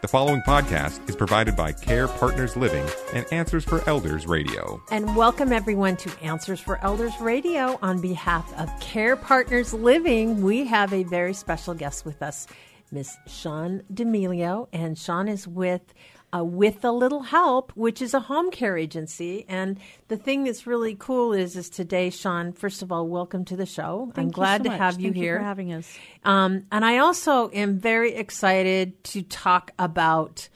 The following podcast is provided by Care Partners Living and Answers for Elders Radio. And welcome everyone to Answers for Elders Radio. On behalf of Care Partners Living, we have a very special guest with us, Miss Sean D'Amelio. And Sean is with uh, with a little help, which is a home care agency. And the thing that's really cool is, is today, Sean. First of all, welcome to the show. Thank I'm you glad so to have you Thank here for having us. Um, and I also am very excited to talk about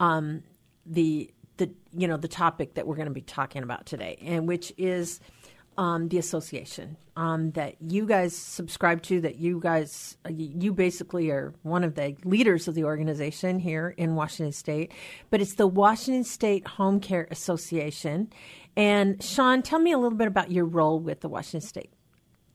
um, the the you know the topic that we're going to be talking about today, and which is um, the association um, that you guys subscribe to. That you guys uh, you basically are one of the leaders of the organization here in Washington State, but it's the Washington State Home Care Association. And Sean, tell me a little bit about your role with the Washington State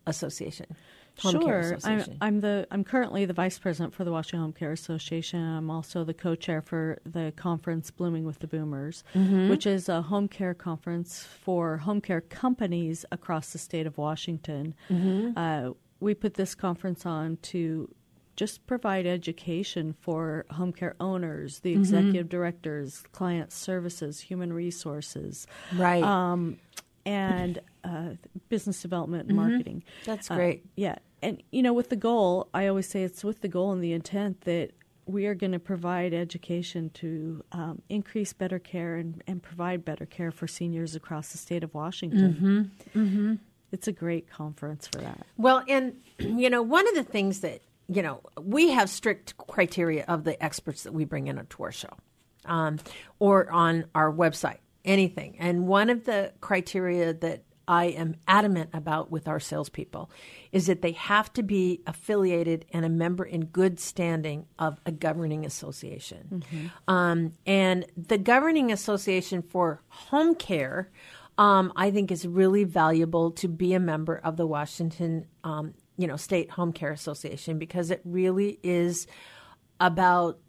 Association. Home sure, I'm, I'm the I'm currently the vice president for the Washington Home Care Association. I'm also the co-chair for the conference Blooming with the Boomers, Mm-hmm. which is a home care conference for home care companies across the state of Washington. Mm-hmm. Uh, we put this conference on to just provide education for home care owners, Mm-hmm. the executive directors, client services, human resources, Right. um, and uh, business development and marketing. Mm-hmm. That's Uh, great. yeah. And, you know, with the goal, I always say it's with the goal and the intent that we are going to provide education to um, increase better care and, and provide better care for seniors across the state of Washington. Mm-hmm. It's a great conference for that. Well, and you know, one of the things that you know, we have strict criteria of the experts that we bring in to our show, um, or on our website, anything. And one of the criteria that I am adamant about with our salespeople is that they have to be affiliated and a member in good standing of a governing association. Um, and the governing association for home care, um, I think, is really valuable to be a member of the Washington, um, you know, State Home Care Association because it really is about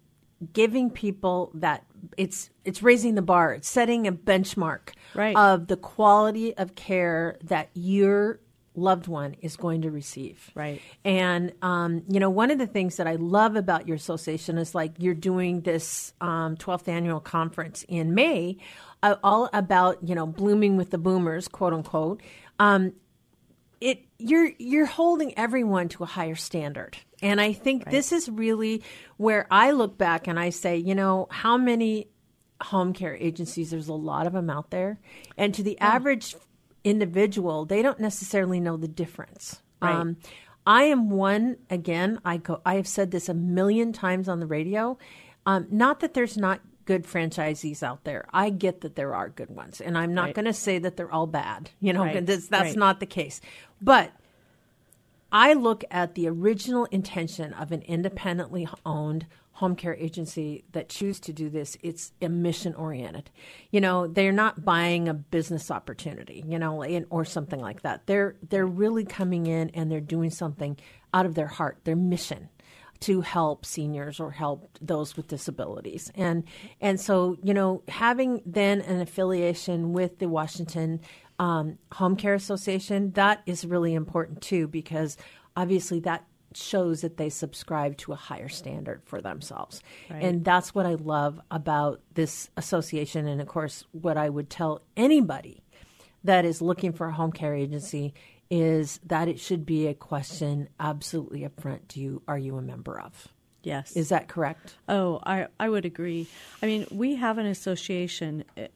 giving people that it's it's raising the bar it's setting a benchmark Right. of the quality of care that your loved one is going to receive Right. and um, you know one of the things that i love about your association is like you're doing this um, 12th annual conference in may uh, all about you know blooming with the boomers quote unquote um, it you're you're holding everyone to a higher standard and i think this is really where i look back and i say you know how many home care agencies there's a lot of them out there and to the average individual they don't necessarily know the difference Right. i am one again i go i have said this a million times on the radio um, not that there's not good franchisees out there i get that there are good ones and i'm not Right. going to say that they're all bad you know Right. that's, that's Right. not the case but I look at the original intention of an independently owned home care agency that choose to do this. It's a mission oriented. You know, they're not buying a business opportunity, you know, or something like that. They're they're really coming in and they're doing something out of their heart, their mission to help seniors or help those with disabilities. And and so, you know, having then an affiliation with the Washington um, Home Care Association, that is really important too, because obviously that shows that they subscribe to a higher standard for themselves. And that's what I love about this association. And of course, what I would tell anybody that is looking for a home care agency is that it should be a question absolutely upfront. Do you are you a member of? Yes. Is that correct? Oh, I, I would agree. I mean, we have an association uh,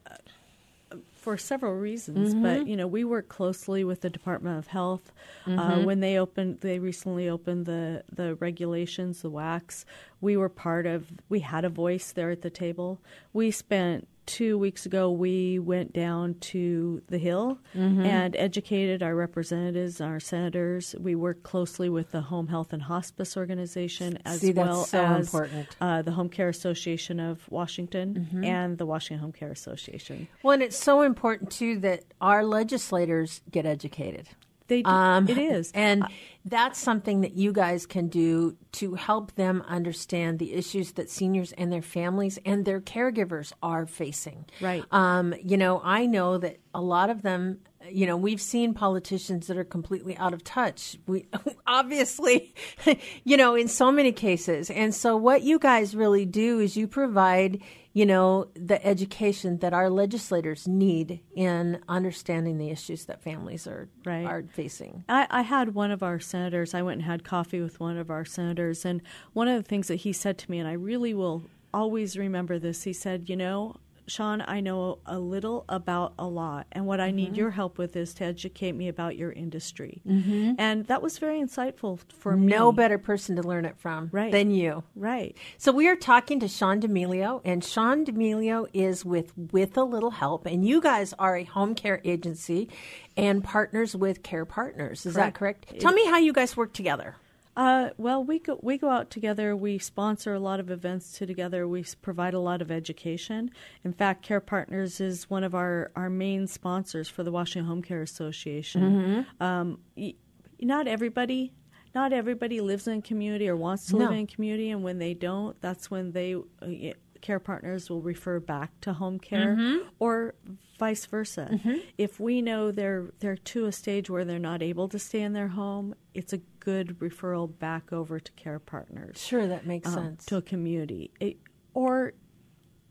for several reasons, Mm-hmm. but you know, we work closely with the Department of Health. Uh, Mm-hmm. when they opened, they recently opened the the regulations, the WACs. We were part of. We had a voice there at the table. We spent two weeks ago. We went down to the Hill Mm-hmm. and educated our representatives, our senators. We worked closely with the Home Health and Hospice Organization as See, well so as uh, the Home Care Association of Washington Mm-hmm. and the Washington Home Care Association. Well, and it's so important too that our legislators get educated. They do, Um, it is, And that's something that you guys can do to help them understand the issues that seniors and their families and their caregivers are facing. Right. Um, you know, I know that a lot of them you know, we've seen politicians that are completely out of touch. We obviously, you know, in so many cases. And so what you guys really do is you provide, you know, the education that our legislators need in understanding the issues that families are Right. are facing. I, I had one of our senators, I went and had coffee with one of our senators, and one of the things that he said to me, and I really will always remember this, he said, You know, Sean, I know a little about a lot, and what I Mm-hmm. need your help with is to educate me about your industry. Mm-hmm. And that was very insightful for me. No better person to learn it from Right. than you. Right. So we are talking to Sean D'Amelio, and Sean D'Amelio is with With a Little Help, and you guys are a home care agency and partners with Care Partners. Is that correct? Tell me how you guys work together. Uh, well, we go we go out together. We sponsor a lot of events to together. We provide a lot of education. In fact, Care Partners is one of our, our main sponsors for the Washington Home Care Association. Um, y- not everybody. Not everybody lives in community or wants to live in community, and when they don't, that's when they care partners will refer back to home care, or vice versa. If we know they're they're to a stage where they're not able to stay in their home, it's a good referral back over to care partners Sure, that makes um, sense. to a community. It, or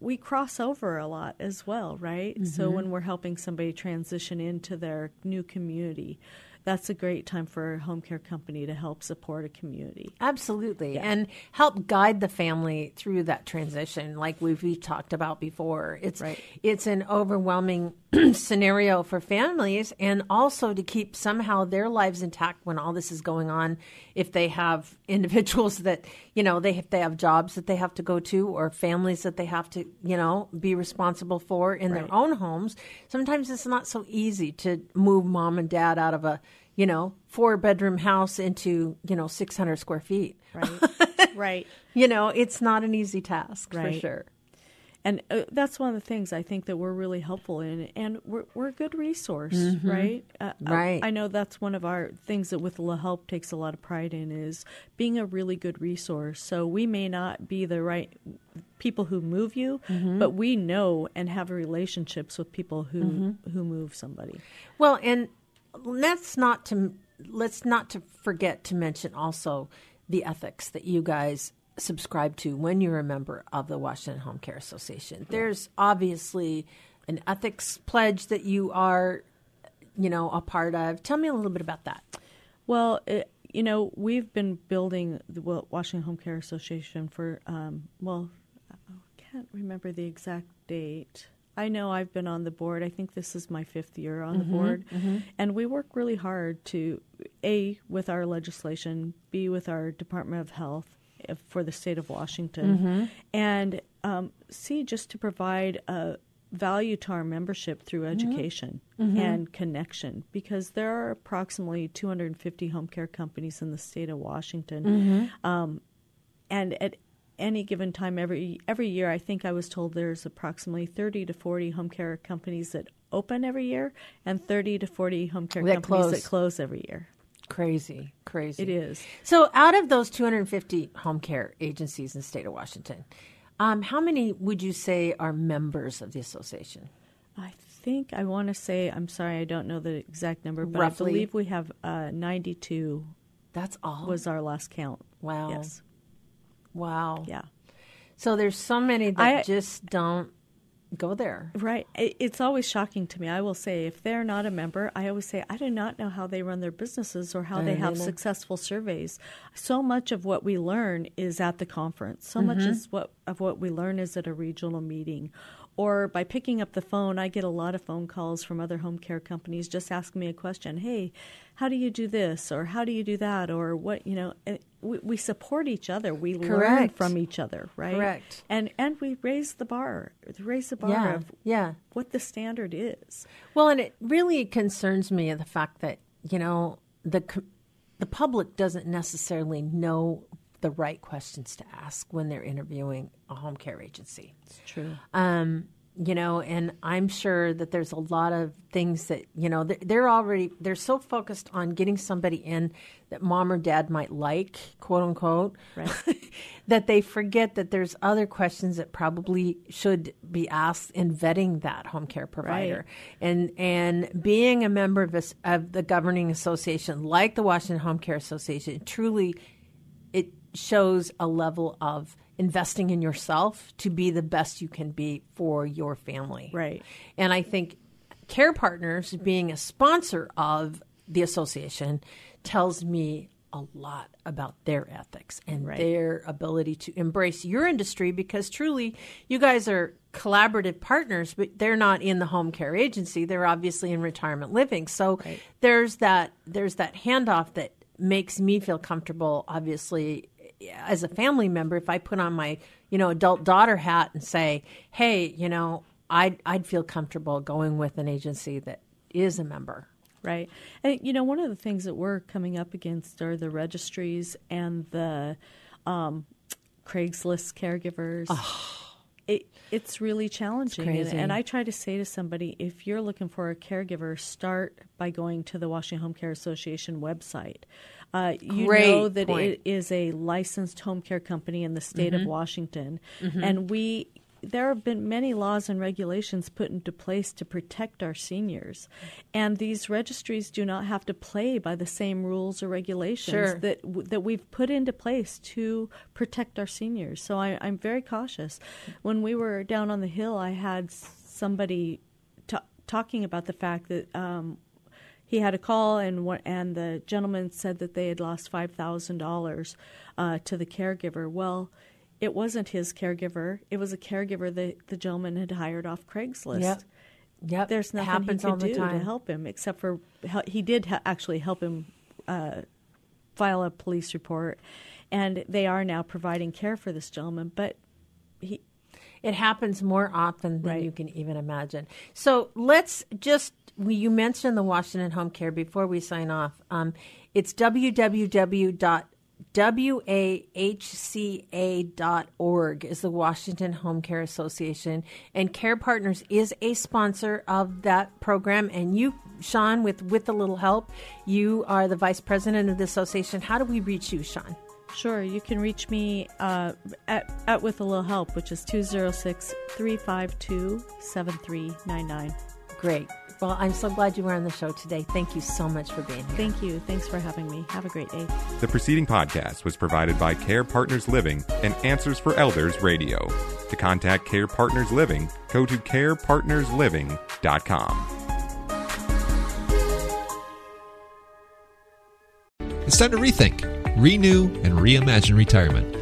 we cross over a lot as well, right? So Mm-hmm. when we're helping somebody transition into their new community, that's a great time for a home care company to help support a community. Absolutely. And help guide the family through that transition like we've, we talked about before. It's Right. it's an overwhelming scenario for families and also to keep somehow their lives intact when all this is going on if they have individuals that, you know, they if they have jobs that they have to go to or families that they have to, you know, be responsible for in their own homes. Sometimes it's not so easy to move mom and dad out of a, you know, four bedroom house into, you know, 600 square feet. Right. right. You know, it's not an easy task for sure. And uh, that's one of the things I think that we're really helpful in, and we're, we're a good resource, right? Uh, Mm-hmm. Right. I, I know that's one of our things that with Little Help takes a lot of pride in is being a really good resource. So we may not be the right people who move you, Mm-hmm. but we know and have relationships with people who Mm-hmm. who move somebody. Well, and let's not to let's not to forget to mention also the ethics that you guys subscribe to when you're a member of the Washington Home Care Association. There's obviously an ethics pledge that you are, you know, a part of. Tell me a little bit about that. Well, it, you know, we've been building the Wa- Washington Home Care Association for, um, well, I can't remember the exact date. I know I've been on the board. I think this is my fifth year on the board. And we work really hard to, A, with our legislation, B, with our Department of Health Uh, for the state of Washington, mm-hmm. and um, C, just to provide a value to our membership through mm-hmm. education mm-hmm. and connection because there are approximately 250 home care companies in the state of Washington. Um, and at any given time every every year I think I was told there's approximately 30 to 40 home care companies that open every year and 30 to 40 home care That companies close. that close every year. Crazy, crazy. It is. So, out of those 250 home care agencies in the state of Washington, um, how many would you say are members of the association? I think I want to say I'm sorry I don't know the exact number but Roughly. I believe we have uh, 92 That's all. was our last count. wow. Yes. Wow. Yeah. So there's so many that I- just don't go there. Right. It's always shocking to me. I will say, if they're not a member, I always say, I do not know how they run their businesses or how I they have either. successful surveys. So much of what we learn is at the conference. So much Mm-hmm. is what of what we learn is at a regional meeting. Or by picking up the phone, I get a lot of phone calls from other home care companies just asking me a question. Hey, how do you do this? Or how do you do that? Or what, you know, we, we support each other. We learn from each other, right? Correct. And and we raise the bar, raise the bar Yeah. of Yeah. what the standard is. Well, and it really concerns me the fact that you know the the public doesn't necessarily know the right questions to ask when they're interviewing a home care agency. It's true. Um, you know, and I'm sure that there's a lot of things that you know they're, they're already they're so focused on getting somebody in that mom or dad might like, quote unquote, Right. that they forget that there's other questions that probably should be asked in vetting that home care provider. And and being a member of, this, of the governing association like the Washington Home Care Association truly it shows a level of investing in yourself to be the best you can be for your family. Right. And I think Care Partners being a sponsor of the association tells me a lot about their ethics and Right. their ability to embrace your industry because truly you guys are collaborative partners but they're not in the home care agency they're obviously in retirement living so there's that there's that handoff that makes me feel comfortable obviously as a family member if i put on my you know adult daughter hat and say hey you know i'd i'd feel comfortable going with an agency that is a member Right. And, you know, one of the things that we're coming up against are the registries and the um, Craigslist caregivers. It, it's really challenging. And, crazy. and I try to say to somebody if you're looking for a caregiver, start by going to the Washington Home Care Association website. Uh, you Great know that point. it is a licensed home care company in the state of Washington. And we there have been many laws and regulations put into place to protect our seniors, and these registries do not have to play by the same rules or regulations Sure. that that we've put into place to protect our seniors. So I, I'm very cautious. When we were down on the hill, I had somebody ta talking about the fact that. Um, he had a call and what, and the gentleman said that they had lost five thousand dollars uh, to the caregiver. Well, it wasn't his caregiver; it was a caregiver that the gentleman had hired off Craigslist. Yep. Yep. There's nothing he could do time. to help him except for he did ha- actually help him uh, file a police report, and they are now providing care for this gentleman. But he It happens more often than Right. you can even imagine. So let's just, we, you mentioned the Washington Home Care before we sign off. Um, it's www.wahca.org is the Washington Home Care Association. And Care Partners is a sponsor of that program. And you, Sean, with, with a little help, you are the vice president of the association. How do we reach you, Sean? Sure, you can reach me uh, at, at With a Little Help, which is 206 352 7399. Great. Well, I'm so glad you were on the show today. Thank you so much for being here. Thank you. Thanks for having me. Have a great day. The preceding podcast was provided by Care Partners Living and Answers for Elders Radio. To contact Care Partners Living, go to carepartnersliving.com. It's time to rethink, renew, and reimagine retirement.